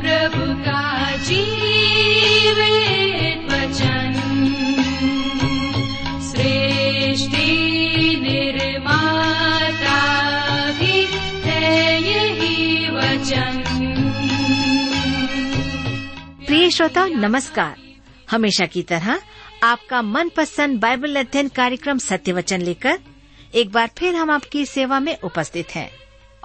प्रभु का प्रिय श्रोता, नमस्कार। हमेशा की तरह आपका मनपसंद बाइबल अध्ययन कार्यक्रम सत्य वचन लेकर एक बार फिर हम आपकी सेवा में उपस्थित हैं।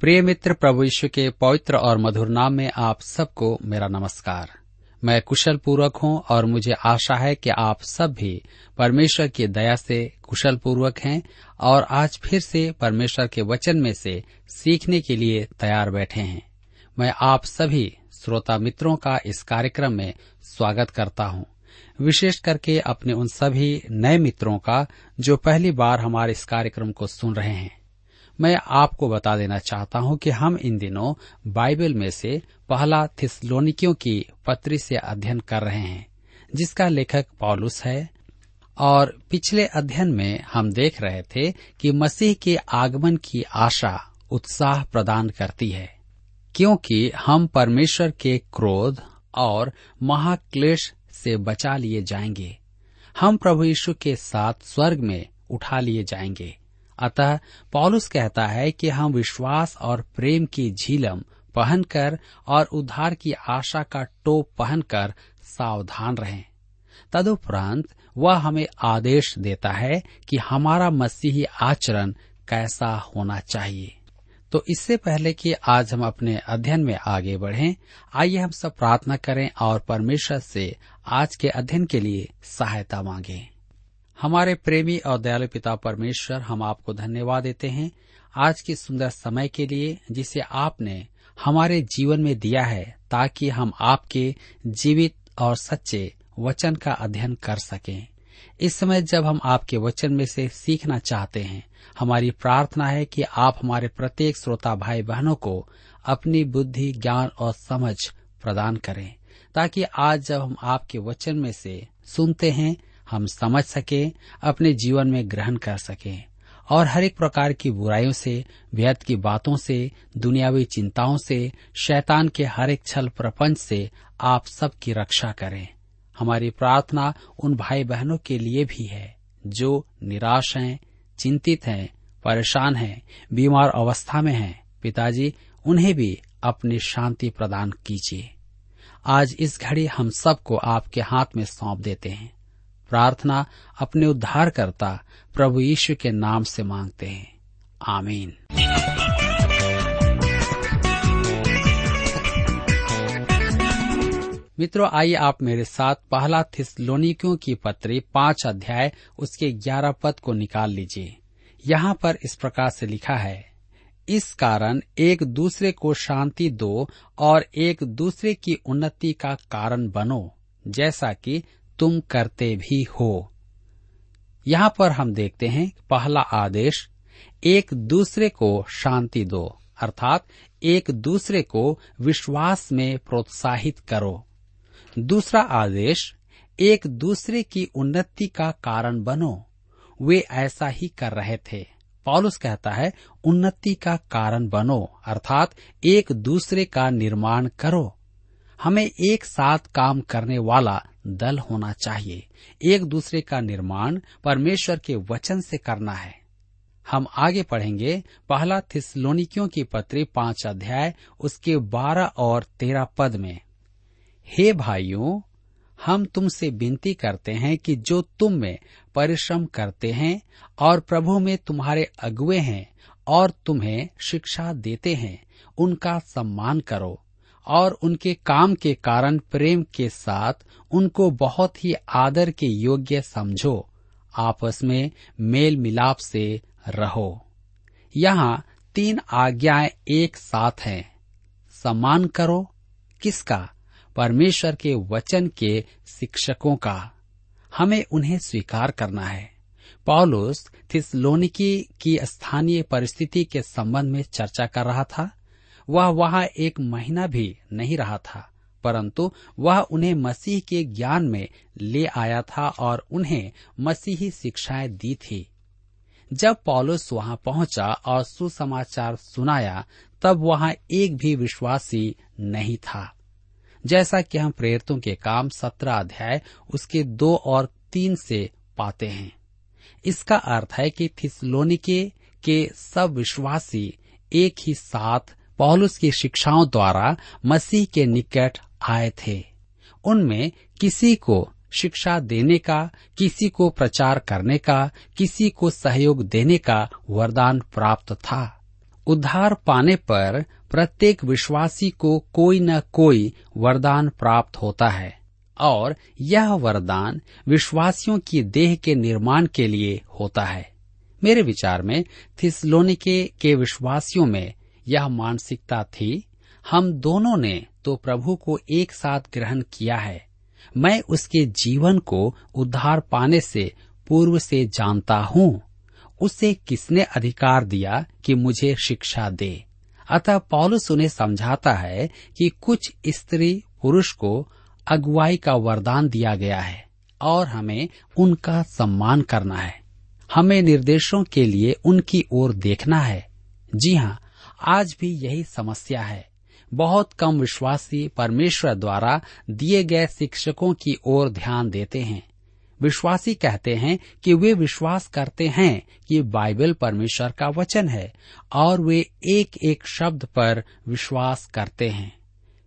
प्रिय मित्र प्रभु यीशु के पवित्र और मधुर नाम में आप सबको मेरा नमस्कार। मैं कुशल पूर्वक हूँ और मुझे आशा है कि आप सब भी परमेश्वर की दया से कुशल पूर्वक हैं और आज फिर से परमेश्वर के वचन में से सीखने के लिए तैयार बैठे हैं। मैं आप सभी श्रोता मित्रों का इस कार्यक्रम में स्वागत करता हूँ। विशेष करके अपने उन सभी नए मित्रों का जो पहली बार हमारे इस कार्यक्रम को सुन रहे हैं। मैं आपको बता देना चाहता हूँ कि हम इन दिनों बाइबल में से पहला थिसलोनिकियों की पत्री से अध्ययन कर रहे हैं, जिसका लेखक पॉलुस है। और पिछले अध्ययन में हम देख रहे थे कि मसीह के आगमन की आशा उत्साह प्रदान करती है, क्योंकि हम परमेश्वर के क्रोध और महाक्लेश से बचा लिए जाएँगे। हम प्रभु यीशु के साथ स्वर्ग में उठा लिए जाएँगे। अतः पौलुस कहता है कि हम विश्वास और प्रेम की झीलम पहनकर और उद्धार की आशा का टोप पहनकर सावधान रहें तदुपरांत वह हमें आदेश देता है कि हमारा मसीही आचरण कैसा होना चाहिए तो इससे पहले कि आज हम अपने अध्ययन में आगे बढ़ें, आइए हम सब प्रार्थना करें और परमेश्वर से आज के अध्ययन के लिए सहायता मांगें। हमारे प्रेमी और दयालु पिता परमेश्वर, हम आपको धन्यवाद देते हैं। आज के सुंदर समय के लिए जिसे आपने हमारे जीवन में दिया है, ताकि हम आपके जीवित और सच्चे वचन का अध्ययन कर सकें। इस समय जब हम आपके वचन में से सीखना चाहते हैं, हमारी प्रार्थना है कि आप हमारे प्रत्येक श्रोता भाई बहनों को अपनी बुद्धि, ज्ञान और समझ प्रदान करें, ताकि आज जब हम आपके वचन में से सुनते हैं हम समझ सके, अपने जीवन में ग्रहण कर सके। और हर एक प्रकार की बुराइयों से व्यर्थ की बातों से, दुनियावी चिंताओं से, शैतान के हर एक छल प्रपंच से आप सबकी रक्षा करें। हमारी प्रार्थना उन भाई बहनों के लिए भी है, जो निराश हैं, चिंतित हैं, परेशान हैं, बीमार अवस्था में हैं। पिताजी, उन्हें भी अपनी शांति प्रदान कीजिए। आज इस घड़ी हम सबको आपके हाथ में सौंप देते हैं। प्रार्थना अपने उद्धारकर्ता प्रभु यीशु के नाम से मांगते हैं। आमीन। मित्रों, आइए आप मेरे साथ पहला थिसलोनिकियों की पत्री पाँच अध्याय, उसके ग्यारह पद को निकाल लीजिए। यहाँ पर इस प्रकार से लिखा है, इस कारण एक दूसरे को शांति दो और एक दूसरे की उन्नति का कारण बनो, जैसा कि तुम करते भी हो। यहाँ पर हम देखते हैं पहला आदेश, एक दूसरे को शांति दो, अर्थात एक दूसरे को विश्वास में प्रोत्साहित करो। दूसरा आदेश, एक दूसरे की उन्नति का कारण बनो। वे ऐसा ही कर रहे थे। पॉलुस कहता है, उन्नति का कारण बनो, अर्थात एक दूसरे का निर्माण करो। हमें एक साथ काम करने वाला दल होना चाहिए। एक दूसरे का निर्माण परमेश्वर के वचन से करना है। हम आगे पढ़ेंगे पहला थिसलोनिकियों की पत्री पाँच अध्याय, उसके बारह और तेरह पद में। हे भाइयों, हम तुमसे विनती करते हैं कि जो तुम में परिश्रम करते हैं और प्रभु में तुम्हारे अगुए हैं और तुम्हें शिक्षा देते हैं, उनका सम्मान करो। और उनके काम के कारण प्रेम के साथ उनको बहुत ही आदर के योग्य समझो। आपस में मेल मिलाप से रहो। यहाँ तीन आज्ञाएँ एक साथ हैं। सम्मान करो किसका? परमेश्वर के वचन के शिक्षकों का। हमें उन्हें स्वीकार करना है। पॉलुस थिसलोनिकी की स्थानीय परिस्थिति के संबंध में चर्चा कर रहा था। वह वहाँ एक महीना भी नहीं रहा था, परंतु वह उन्हें मसीह के ज्ञान में ले आया था और उन्हें मसीही शिक्षाएँ दी थी। जब पौलुस वहाँ पहुँचा और सुसमाचार सुनाया, तब वहाँ एक भी विश्वासी नहीं था। जैसा कि हम प्रेरितों के काम सत्रह अध्याय उसके दो और तीन से पाते हैं। इसका अर्थ है कि थिसलोनिके के सब विश्वासी एक ही साथ पौलुस की शिक्षाओं द्वारा मसीह के निकट आए थे। उनमें किसी को शिक्षा देने का, किसी को प्रचार करने का, किसी को सहयोग देने का वरदान प्राप्त था। उद्धार पाने पर प्रत्येक विश्वासी को कोई न कोई वरदान प्राप्त होता है और यह वरदान विश्वासियों की देह के निर्माण के लिए होता है। मेरे विचार में थिसलोनिके के विश्वासियों में यह मानसिकता थी, हम दोनों ने तो प्रभु को एक साथ ग्रहण किया है। मैं उसके जीवन को उद्धार पाने से पूर्व से जानता हूँ। उसे किसने अधिकार दिया कि मुझे शिक्षा दे? अतः पौलुस उन्हें समझाता है कि कुछ स्त्री पुरुष को अगुवाई का वरदान दिया गया है और हमें उनका सम्मान करना है। हमें निर्देशों के लिए उनकी ओर देखना है। जी हाँ आज भी यही समस्या है। बहुत कम विश्वासी परमेश्वर द्वारा दिए गए शिक्षकों की ओर ध्यान देते हैं। विश्वासी कहते हैं कि वे विश्वास करते हैं कि बाइबल परमेश्वर का वचन है और वे एक एक शब्द पर विश्वास करते हैं।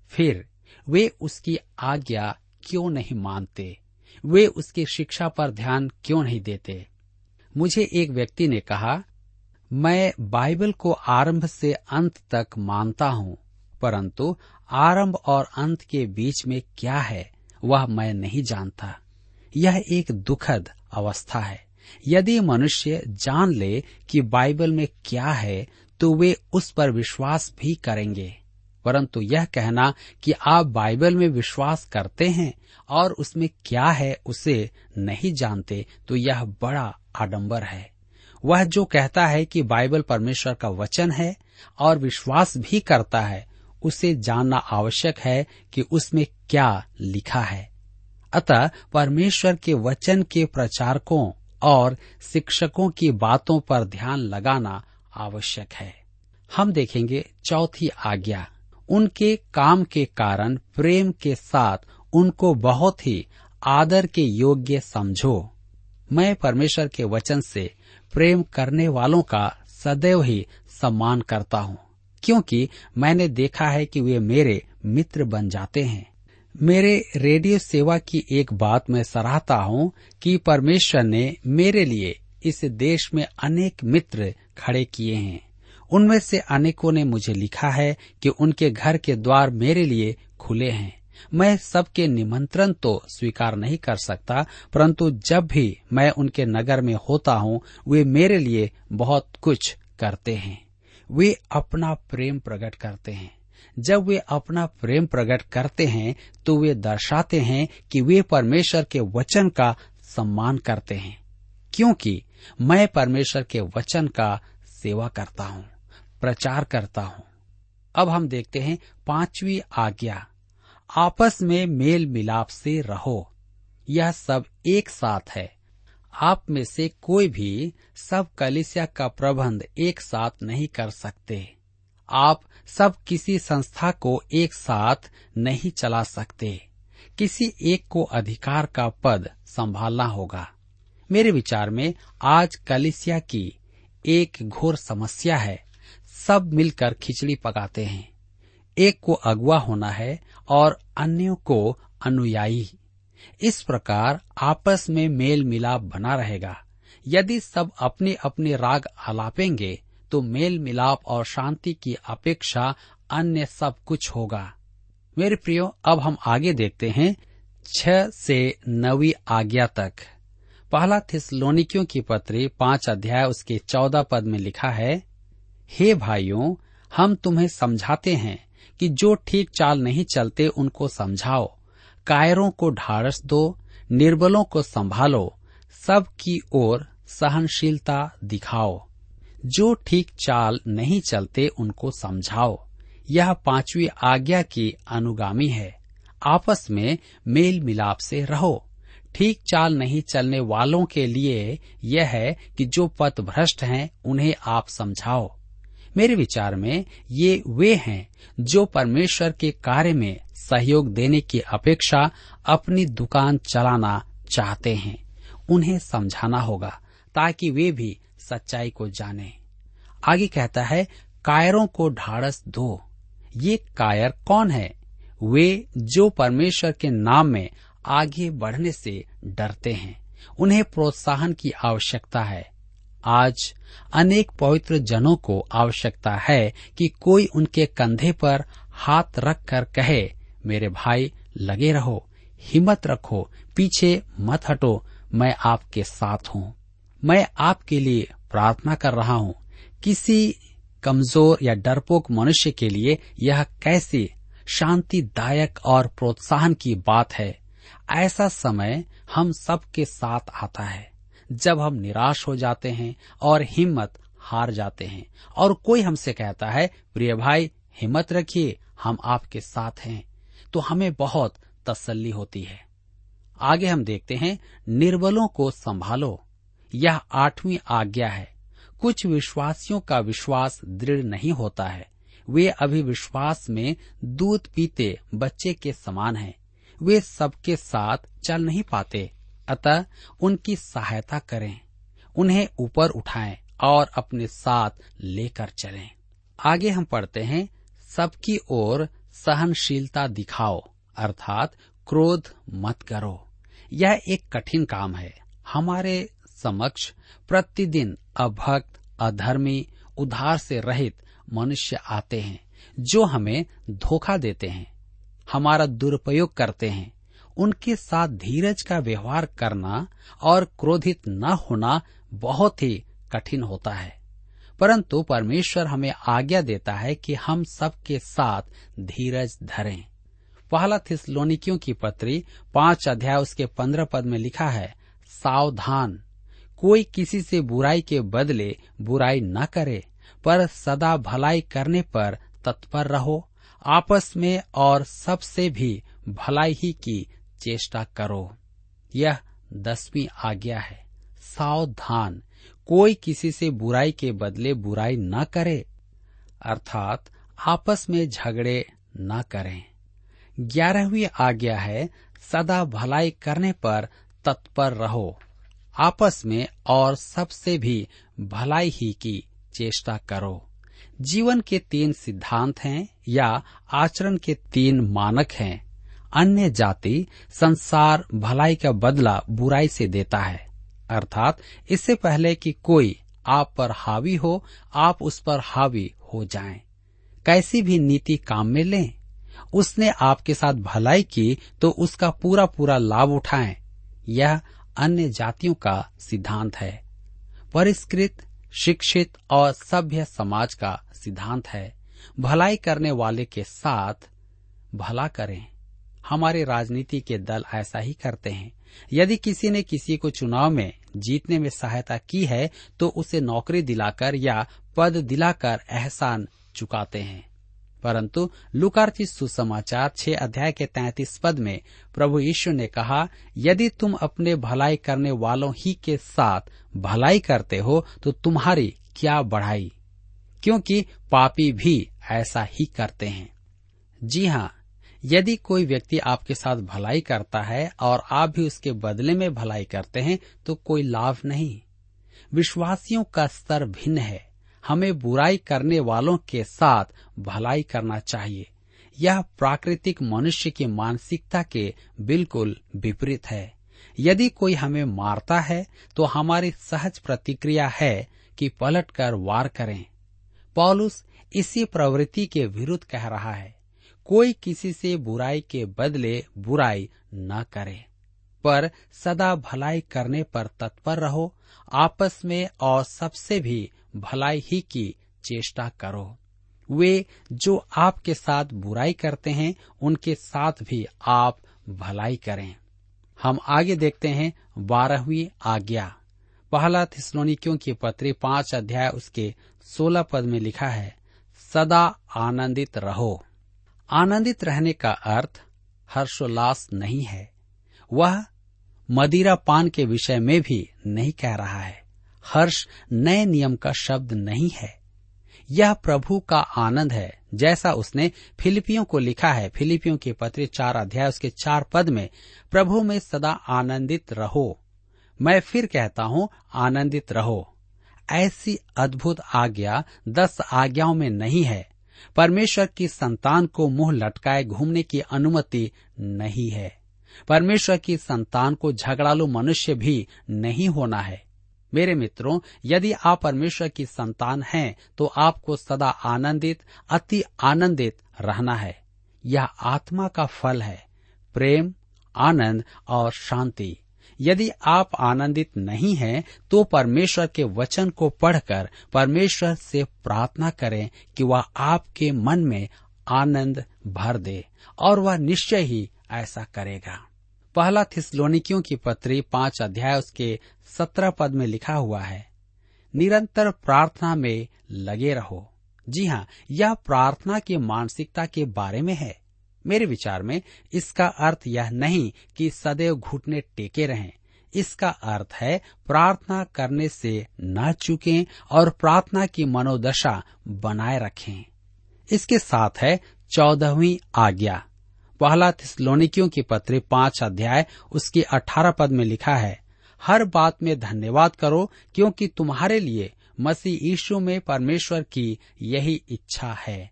फिर, वे उसकी आज्ञा क्यों नहीं मानते? वे उसकी शिक्षा पर ध्यान क्यों नहीं देते? मुझे एक व्यक्ति ने कहा मैं बाइबल को आरंभ से अंत तक मानता हूँ, परंतु आरंभ और अंत के बीच में क्या है, वह मैं नहीं जानता। यह एक दुखद अवस्था है। यदि मनुष्य जान ले कि बाइबल में क्या है तो वे उस पर विश्वास भी करेंगे। परंतु यह कहना कि आप बाइबल में विश्वास करते हैं और उसमें क्या है, उसे नहीं जानते तो यह बड़ा आडंबर है। वह जो कहता है कि बाइबल परमेश्वर का वचन है और विश्वास भी करता है, उसे जानना आवश्यक है कि उसमें क्या लिखा है। अतः परमेश्वर के वचन के प्रचारकों और शिक्षकों की बातों पर ध्यान लगाना आवश्यक है। हम देखेंगे चौथी आज्ञा। उनके काम के कारण प्रेम के साथ उनको बहुत ही आदर के योग्य समझो। मैं परमेश्वर के वचन से प्रेम करने वालों का सदैव ही सम्मान करता हूँ, क्योंकि मैंने देखा है कि वे मेरे मित्र बन जाते हैं। मेरे रेडियो सेवा की एक बात मैं सराहता हूँ कि परमेश्वर ने मेरे लिए इस देश में अनेक मित्र खड़े किए हैं। उनमें से अनेकों ने मुझे लिखा है कि उनके घर के द्वार मेरे लिए खुले हैं। मैं सबके निमंत्रण तो स्वीकार नहीं कर सकता, परंतु जब भी मैं उनके नगर में होता हूँ, वे मेरे लिए बहुत कुछ करते हैं। वे अपना प्रेम प्रकट करते हैं। जब वे अपना प्रेम प्रकट करते हैं तो वे दर्शाते हैं कि वे परमेश्वर के वचन का सम्मान करते हैं, क्योंकि मैं परमेश्वर के वचन का सेवा करता हूँ, प्रचार करता हूँ। अब हम देखते हैं पांचवी आज्ञा। आपस में मेल मिलाप से रहो। यह सब एक साथ है। आप में से कोई भी सब कलिसिया का प्रबंध एक साथ नहीं कर सकते। आप सब किसी संस्था को एक साथ नहीं चला सकते। किसी एक को अधिकार का पद संभालना होगा। मेरे विचार में आज कलिसिया की एक घोर समस्या है। सब मिलकर खिचड़ी पकाते हैं। एक को अगुआ होना है और अन्यों को अनुयायी। इस प्रकार आपस में मेल मिलाप बना रहेगा। यदि सब अपने अपने राग आलापेंगे तो मेल मिलाप और शांति की अपेक्षा अन्य सब कुछ होगा। मेरे प्रियो, अब हम आगे देखते हैं छह से नवी आज्ञा तक। पहला थिसलोनिकियों की पत्री पाँच अध्याय उसके चौदह पद में लिखा है, हे भाइयों, हम तुम्हें समझाते हैं कि जो ठीक चाल नहीं चलते उनको समझाओ, कायरों को ढाढ़स दो, निर्बलों को संभालो, सब की ओर सहनशीलता दिखाओ। जो ठीक चाल नहीं चलते उनको समझाओ। यह पांचवी आज्ञा की अनुगामी है। आपस में मेल मिलाप से रहो। ठीक चाल नहीं चलने वालों के लिए यह है कि जो पथ भ्रष्ट हैं, उन्हें आप समझाओ। मेरे विचार में ये वे हैं जो परमेश्वर के कार्य में सहयोग देने की अपेक्षा अपनी दुकान चलाना चाहते हैं। उन्हें समझाना होगा, ताकि वे भी सच्चाई को जाने। आगे कहता है, कायरों को ढाड़स दो। ये कायर कौन है? वे जो परमेश्वर के नाम में आगे बढ़ने से डरते हैं। उन्हें प्रोत्साहन की आवश्यकता है। आज अनेक पवित्र जनों को आवश्यकता है कि कोई उनके कंधे पर हाथ रख कर कहे, मेरे भाई, लगे रहो, हिम्मत रखो, पीछे मत हटो, मैं आपके साथ हूँ। मैं आपके लिए प्रार्थना कर रहा हूँ। किसी कमज़ोर या डरपोक मनुष्य के लिए यह कैसी शांतिदायक और प्रोत्साहन की बात है। ऐसा समय हम सबके साथ आता है। जब हम निराश हो जाते हैं और हिम्मत हार जाते हैं। और कोई हमसे कहता है, प्रिय भाई, हिम्मत रखिए, हम आपके साथ हैं। तो हमें बहुत तसल्ली होती है। आगे हम देखते हैं, निर्बलों को संभालो। यह आठवीं आज्ञा है। कुछ विश्वासियों का विश्वास दृढ़ नहीं होता है। वे अभी विश्वास में दूध पीते बच्चे के समान हैं। वे सबके साथ चल नहीं पाते। अतः उनकी सहायता करें, उन्हें ऊपर उठाएँ और अपने साथ लेकर चलें। आगे हम पढ़ते हैं, सबकी ओर सहनशीलता दिखाओ, अर्थात क्रोध मत करो। यह एक कठिन काम है। हमारे समक्ष प्रतिदिन अभक्त, अधर्मी, उधार से रहित मनुष्य आते हैं, जो हमें धोखा देते हैं, हमारा दुरुपयोग करते हैं। उनके साथ धीरज का व्यवहार करना और क्रोधित न होना बहुत ही कठिन होता है। परंतु परमेश्वर हमें आज्ञा देता है कि हम सबके साथ धीरज धरें। पहला थिसलोनिकियों की पत्री पाँच अध्याय उसके पंद्रह पद में लिखा है, सावधान। कोई किसी से बुराई के बदले बुराई न करे, पर सदा भलाई करने पर तत्पर रहो। आपस में और सबसे भी भलाई ही की चेष्टा करो। यह दसवीं आज्ञा है। सावधान। कोई किसी से बुराई के बदले बुराई न करे। अर्थात आपस में झगड़े न करें। ग्यारहवीं आज्ञा है, सदा भलाई करने पर तत्पर रहो। आपस में और सबसे भी भलाई ही की चेष्टा करो। जीवन के तीन सिद्धांत हैं या आचरण के तीन मानक हैं। अन्य जाति संसार भलाई का बदला बुराई से देता है। अर्थात इससे पहले कि कोई आप पर हावी हो, आप उस पर हावी हो जाएँ। कैसी भी नीति काम में लें। उसने आपके साथ भलाई की तो उसका पूरा पूरा लाभ उठाएँ। यह अन्य जातियों का सिद्धांत है। परिष्कृत, शिक्षित और सभ्य समाज का सिद्धांत है। भलाई करने वाले के साथ भला करें। हमारे राजनीति के दल ऐसा ही करते हैं। यदि किसी ने किसी को चुनाव में जीतने में सहायता की है तो उसे नौकरी दिलाकर या पद दिलाकर एहसान चुकाते हैं। परंतु लुकार्चित सुसमाचार छह अध्याय के तैतीस पद में प्रभु यीशु ने कहा, यदि तुम अपने भलाई करने वालों ही के साथ भलाई करते हो तो तुम्हारी क्या बढ़ाई? क्योंकि पापी भी ऐसा ही करते हैं। जी हाँ यदि कोई व्यक्ति आपके साथ भलाई करता है और आप भी उसके बदले में भलाई करते हैं तो कोई लाभ नहीं। विश्वासियों का स्तर भिन्न है। हमें बुराई करने वालों के साथ भलाई करना चाहिए। यह प्राकृतिक मनुष्य की मानसिकता के बिल्कुल विपरीत है। यदि कोई हमें मारता है तो हमारी सहज प्रतिक्रिया है कि पलटकर वार करें। पॉलुस इसी प्रवृत्ति के विरुद्ध कह रहा है। कोई किसी से बुराई के बदले बुराई न करे, पर सदा भलाई करने पर तत्पर रहो, आपस में और सबसे भी भलाई ही की चेष्टा करो। वे जो आपके साथ बुराई करते हैं, उनके साथ भी आप भलाई करें। हम आगे देखते हैं बारहवीं आज्ञा। पहला थिस्लोनिकियों की पत्री पाँच अध्याय उसके सोलह पद में लिखा है, सदा आनंदित रहो। आनंदित रहने का अर्थ हर्षोल्लास नहीं है। वह मदिरा पान के विषय में भी नहीं कह रहा है। हर्ष नए नियम का शब्द नहीं है। यह प्रभु का आनंद है, जैसा उसने फिलिपियों को लिखा है। फिलिपियों के पत्र चार अध्याय, उसके चार पद में, प्रभु में सदा आनंदित रहो। मैं फिर कहता हूँ, आनंदित रहो। ऐसी अद्भुत आज्ञा दस आज्ञाओं में नहीं है। परमेश्वर की संतान को मुँह लटकाए घूमने की अनुमति नहीं है। परमेश्वर की संतान को झगड़ालू मनुष्य भी नहीं होना है। मेरे मित्रों, यदि आप परमेश्वर की संतान हैं तो आपको सदा आनंदित, अति आनंदित रहना है। यह आत्मा का फल है। प्रेम, आनंद और शांति। यदि आप आनंदित नहीं हैं तो परमेश्वर के वचन को पढ़कर परमेश्वर से प्रार्थना करें कि वह आपके मन में आनंद भर दे और वह निश्चय ही ऐसा करेगा। पहला थिस्लोनिकियों की पत्री पाँच अध्याय उसके सत्रह पद में लिखा हुआ है, निरंतर प्रार्थना में लगे रहो। जी हाँ यह प्रार्थना की मानसिकता के बारे में है। मेरे विचार में इसका अर्थ यह नहीं कि सदैव घुटने टेके रहें। इसका अर्थ है प्रार्थना करने से न चुकें और प्रार्थना की मनोदशा बनाए रखें। इसके साथ है चौदहवीं आज्ञा। पहला थिस्लोनिकियों की पत्र पाँच अध्याय, उसके अठारह पद में लिखा है, हर बात में धन्यवाद करो, क्योंकि तुम्हारे लिए मसीह यीशु में परमेश्वर की यही इच्छा है।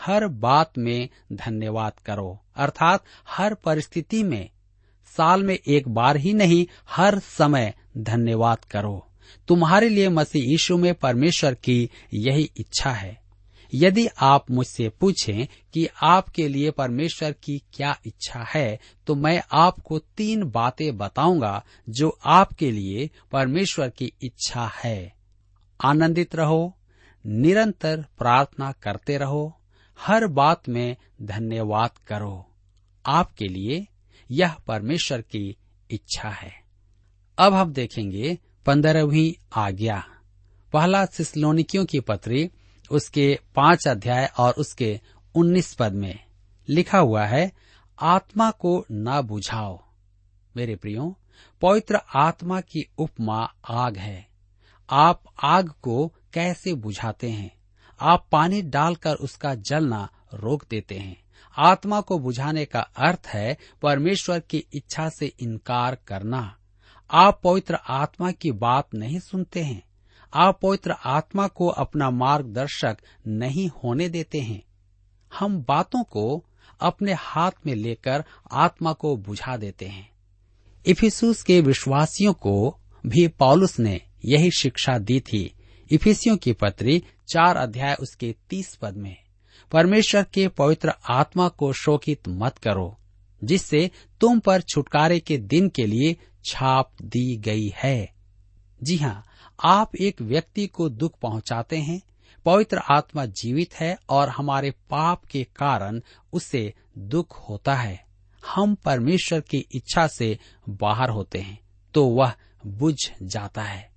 हर बात में धन्यवाद करो। अर्थात हर परिस्थिति में। साल में एक बार ही नहीं, हर समय धन्यवाद करो। तुम्हारे लिए मसीह यीशु में परमेश्वर की यही इच्छा है। यदि आप मुझसे पूछें कि आपके लिए परमेश्वर की क्या इच्छा है तो मैं आपको तीन बातें बताऊँगा जो आपके लिए परमेश्वर की इच्छा है। आनंदित रहो, निरंतर प्रार्थना करते रहो हर बात में धन्यवाद करो। आपके लिए यह परमेश्वर की इच्छा है। अब हम देखेंगे पंद्रहवीं आज्ञा। पहला सिस्लोनिकियों की पत्री, उसके पाँच अध्याय और उसके उन्नीस पद में लिखा हुआ है, आत्मा को न बुझाओ। मेरे प्रियो, पवित्र आत्मा की उपमा आग है। आप आग को कैसे बुझाते हैं? आप पानी डालकर उसका जलना रोक देते हैं। आत्मा को बुझाने का अर्थ है परमेश्वर की इच्छा से इनकार करना। आप पवित्र आत्मा की बात नहीं सुनते हैं। आप पवित्र आत्मा को अपना मार्गदर्शक नहीं होने देते हैं। हम बातों को अपने हाथ में लेकर आत्मा को बुझा देते हैं। इफिसूस के विश्वासियों को भी पॉलुस ने यही शिक्षा दी थी। इफिसियों की पत्री चार अध्याय उसके तीस पद में परमेश्वर के पवित्र आत्मा को शोकित मत करो, जिससे तुम पर छुटकारे के दिन के लिए छाप दी गई है। जी हाँ आप एक व्यक्ति को दुख पहुंचाते हैं, पवित्र आत्मा जीवित है और हमारे पाप के कारण उसे दुख होता है। हम परमेश्वर की इच्छा से बाहर होते हैं तो वह बुझ जाता है।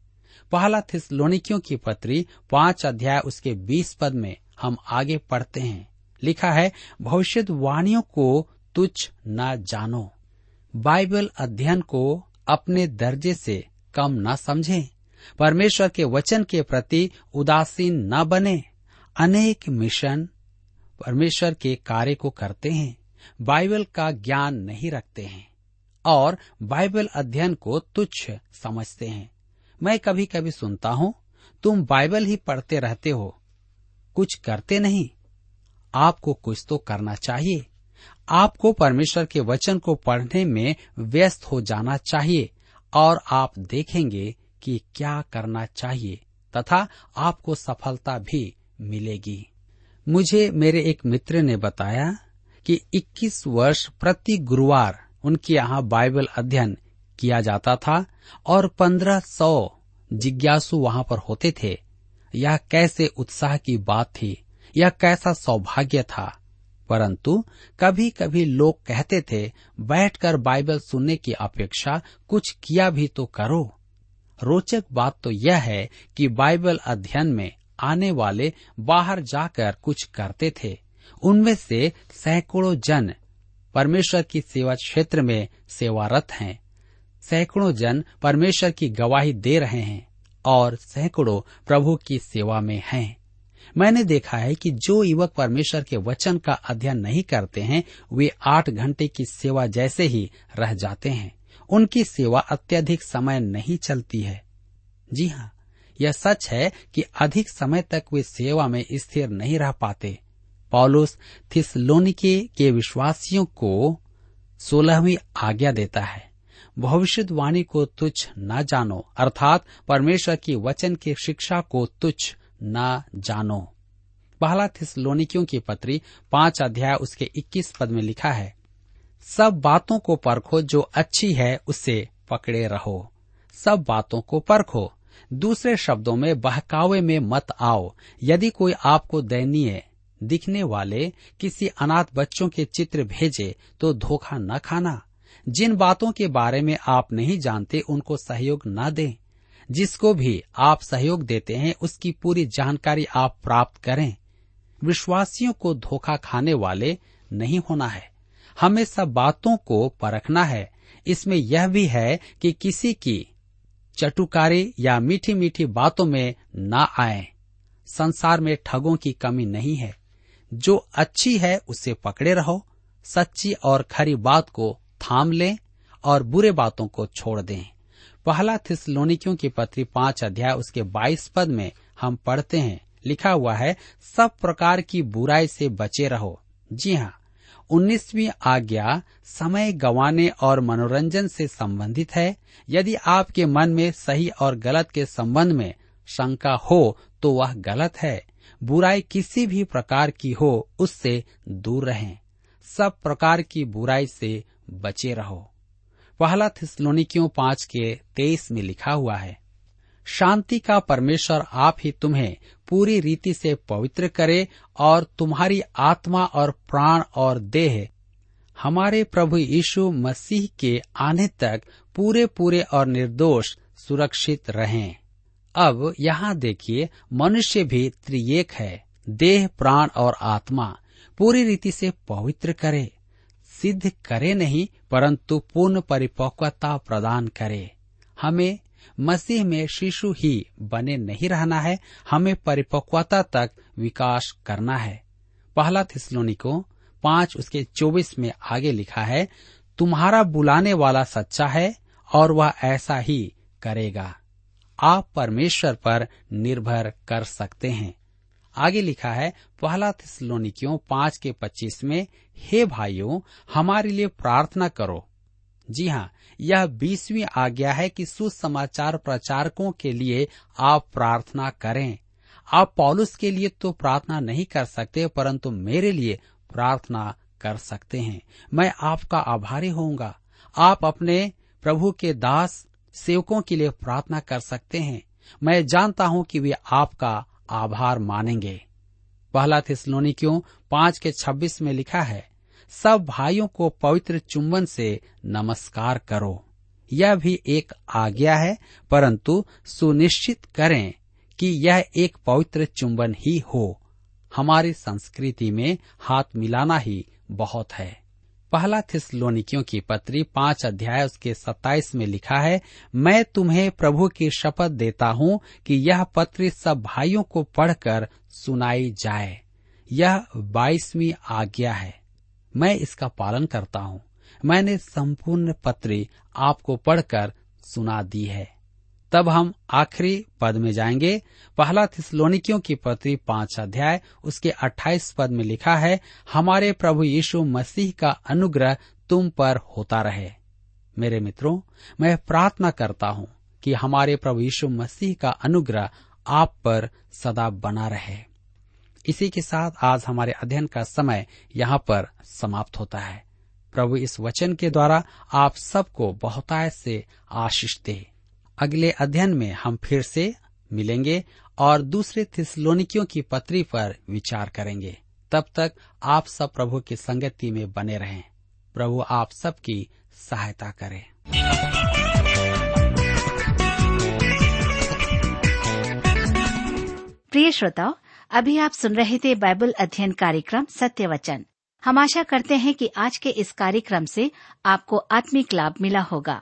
पहला थिस्लोनिकियों की पत्री पाँच अध्याय उसके बीस पद में हम आगे पढ़ते हैं। लिखा है, भविष्यवाणियों को तुच्छ न जानो। बाइबल अध्ययन को अपने दर्जे से कम न समझें। परमेश्वर के वचन के प्रति उदासीन न बने। अनेक मिशन परमेश्वर के कार्य को करते हैं। बाइबल का ज्ञान नहीं रखते हैं और बाइबल अध्ययन को तुच्छ समझते हैं। मैं कभी कभी सुनता हूँ, तुम बाइबल ही पढ़ते रहते हो। कुछ करते नहीं। आपको कुछ तो करना चाहिए। आपको परमेश्वर के वचन को पढ़ने में व्यस्त हो जाना चाहिए और आप देखेंगे कि क्या करना चाहिए तथा आपको सफलता भी मिलेगी। मुझे मेरे एक मित्र ने बताया कि 21 वर्ष प्रति गुरुवार उनके यहाँ बाइबल अध्ययन किया जाता था और पंद्रह सौ जिज्ञासु वहाँ पर होते थे। यह कैसे उत्साह की बात थी? यह कैसा सौभाग्य था? परंतु कभी कभी लोग कहते थे, बैठकर बाइबल सुनने की अपेक्षा कुछ किया भी तो करो। रोचक बात तो यह है कि बाइबल अध्ययन में आने वाले बाहर जाकर कुछ करते थे। उनमें से सैकड़ों जन परमेश्वर की सेवा क्षेत्र में सेवारत हैं। सैकड़ों जन परमेश्वर की गवाही दे रहे हैं और सैकड़ों प्रभु की सेवा में हैं। मैंने देखा है कि जो युवक परमेश्वर के वचन का अध्ययन नहीं करते हैं, वे आठ घंटे की सेवा जैसे ही रह जाते हैं। उनकी सेवा अत्यधिक समय नहीं चलती है। जी हाँ यह सच है कि अधिक समय तक वे सेवा में स्थिर नहीं रह पाते। पॉलुस थिसलोनिके के विश्वासियों को सोलहवीं आज्ञा देता है। भविष्यवाणी को तुच्छ न जानो, अर्थात परमेश्वर की वचन की शिक्षा को तुच्छ न जानो। पहला थिसलोनिकियों की पत्री पाँच अध्याय उसके इक्कीस पद में लिखा है, सब बातों को परखो जो अच्छी है उससे पकड़े रहो। सब बातों को परखो। दूसरे शब्दों में बहकावे में मत आओ। यदि कोई आपको दयनीय दिखने वाले किसी अनाथ बच्चों के चित्र भेजे तो धोखा न खाना। जिन बातों के बारे में आप नहीं जानते, उनको सहयोग न दें। जिसको भी आप सहयोग देते हैं, उसकी पूरी जानकारी आप प्राप्त करें। विश्वासियों को धोखा खाने वाले नहीं होना है। हमें सब बातों को परखना है। इसमें यह भी है कि किसी की चटुकारी या मीठी मीठी बातों में न आए। संसार में ठगों की कमी नहीं है। जो अच्छी है, उसे पकड़े रहो। सच्ची और खरी बात को थाम लें और बुरे बातों को छोड़ दें। पहला थिसलोनिकियों की पत्री पाँच अध्याय उसके बाईस पद में हम पढ़ते हैं। लिखा हुआ है, सब प्रकार की बुराई से बचे रहो। जी हाँ उन्नीसवी आज्ञा समय गंवाने और मनोरंजन से संबंधित है। यदि आपके मन में सही और गलत के संबंध में शंका हो तो वह गलत है। बुराई किसी भी प्रकार की हो, उससे दूर रहें। सब प्रकार की बुराई से बचे रहो। पहला थिसलोनिकियों पाँच के तेईस में लिखा हुआ है, शांति का परमेश्वर आप ही तुम्हें पूरी रीति से पवित्र करे और तुम्हारी आत्मा और प्राण और देह हमारे प्रभु यीशु मसीह के आने तक पूरे पूरे और निर्दोष सुरक्षित रहें। अब यहाँ देखिए, मनुष्य भी त्रिएक है, देह, प्राण और आत्मा पूरी रीति से पवित्र करे। सिद्ध करे नहीं, परंतु पूर्ण परिपक्वता प्रदान करे। हमें मसीह में शिशु ही बने नहीं रहना है, हमें परिपक्वता तक विकास करना है। पहला थिसलोनिको पाँच उसके चौबीस में आगे लिखा है, तुम्हारा बुलाने वाला सच्चा है और वह ऐसा ही करेगा। आप परमेश्वर पर निर्भर कर सकते हैं। आगे लिखा है, पहला थिसलोनिकियों पाँच के पच्चीस में, हे भाइयों, हमारे लिए प्रार्थना करो। जी हाँ यह बीसवीं आज्ञा है कि सुसमाचार प्रचारकों के लिए आप प्रार्थना करें। आप पॉलुस के लिए तो प्रार्थना नहीं कर सकते, परंतु मेरे लिए प्रार्थना कर सकते हैं। मैं आपका आभारी होऊँगा। आप अपने प्रभु के दास सेवकों के लिए प्रार्थना कर सकते हैं। मैं जानता हूँ कि वे आपका आभार मानेंगे। पहला थिसलोनिकियों पाँच के छब्बीस में लिखा है, सब भाइयों को पवित्र चुंबन से नमस्कार करो। यह भी एक आज्ञा है, परंतु सुनिश्चित करें कि यह एक पवित्र चुंबन ही हो। हमारी संस्कृति में हाथ मिलाना ही बहुत है। पहला थिसलोनिकियों की पत्री पाँच अध्याय उसके सत्ताईस में लिखा है, मैं तुम्हें प्रभु की शपथ देता हूँ कि यह पत्री सब भाइयों को पढ़कर सुनाई जाए। यह बाईसवीं आज्ञा है। मैं इसका पालन करता हूँ। मैंने संपूर्ण पत्री आपको पढ़कर सुना दी है। तब हम आखिरी पद में जाएँगे। पहला थिसलोनिकियों की पत्री पाँच अध्याय, उसके अट्ठाईस पद में लिखा है, हमारे प्रभु यीशु मसीह का अनुग्रह तुम पर होता रहे। मेरे मित्रों, मैं प्रार्थना करता हूँ कि हमारे प्रभु यीशु मसीह का अनुग्रह आप पर सदा बना रहे। इसी के साथ आज हमारे अध्ययन का समय यहाँ पर समाप्त होता है। प्रभु इस वचन के द्वारा आप सबको बहुतायत से आशीष दे। अगले अध्ययन में हम फिर से मिलेंगे और दूसरे थिसलोनिकियों की पत्री पर विचार करेंगे। तब तक आप सब प्रभु की संगति में बने रहें। प्रभु आप सबकी सहायता करे। प्रिय श्रोताओ, अभी आप सुन रहे थे बाइबल अध्ययन कार्यक्रम सत्य वचन हम आशा करते हैं कि आज के इस कार्यक्रम से आपको आत्मिक लाभ मिला होगा।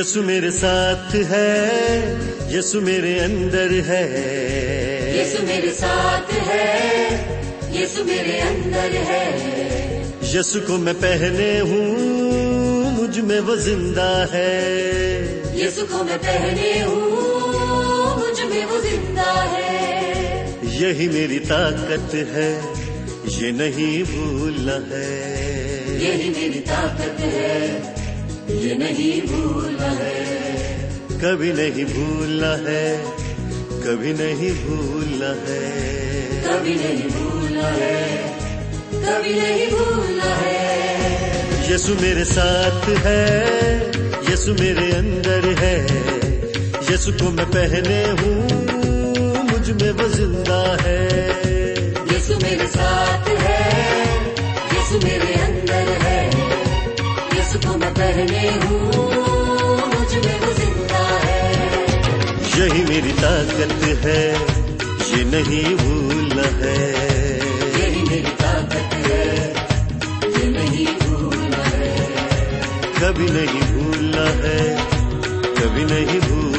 यसु मेरे साथ है यसु मेरे अंदर है। यीशु मेरे साथ है यीशु मेरे अंदर है। यसु को मैं पहने हूँ मुझमें वो ज़िंदा है। यीशु को मैं पहने हूँ मुझमें वो ज़िंदा है। यही मेरी ताकत है ये नहीं भूलना है। यही मेरी ताकत है। ये नहीं भूलना है। कभी नहीं भूलना है कभी नहीं भूलना है। कभी नहीं भूलना है कभी नहीं भूलना है। यसु मेरे साथ है यसु मेरे अंदर है। यसु को मैं पहने हूँ मुझमें वो ज़िंदा है। यीशु मेरे साथ है यीशु मेरे अंदर है। हूँ मुझमें वो ज़िंदा है। यही मेरी ताकत है ये नहीं भूलना है। यही मेरी ताकत है ये नहीं भूलना है। कभी नहीं भूलना है कभी नहीं भूलना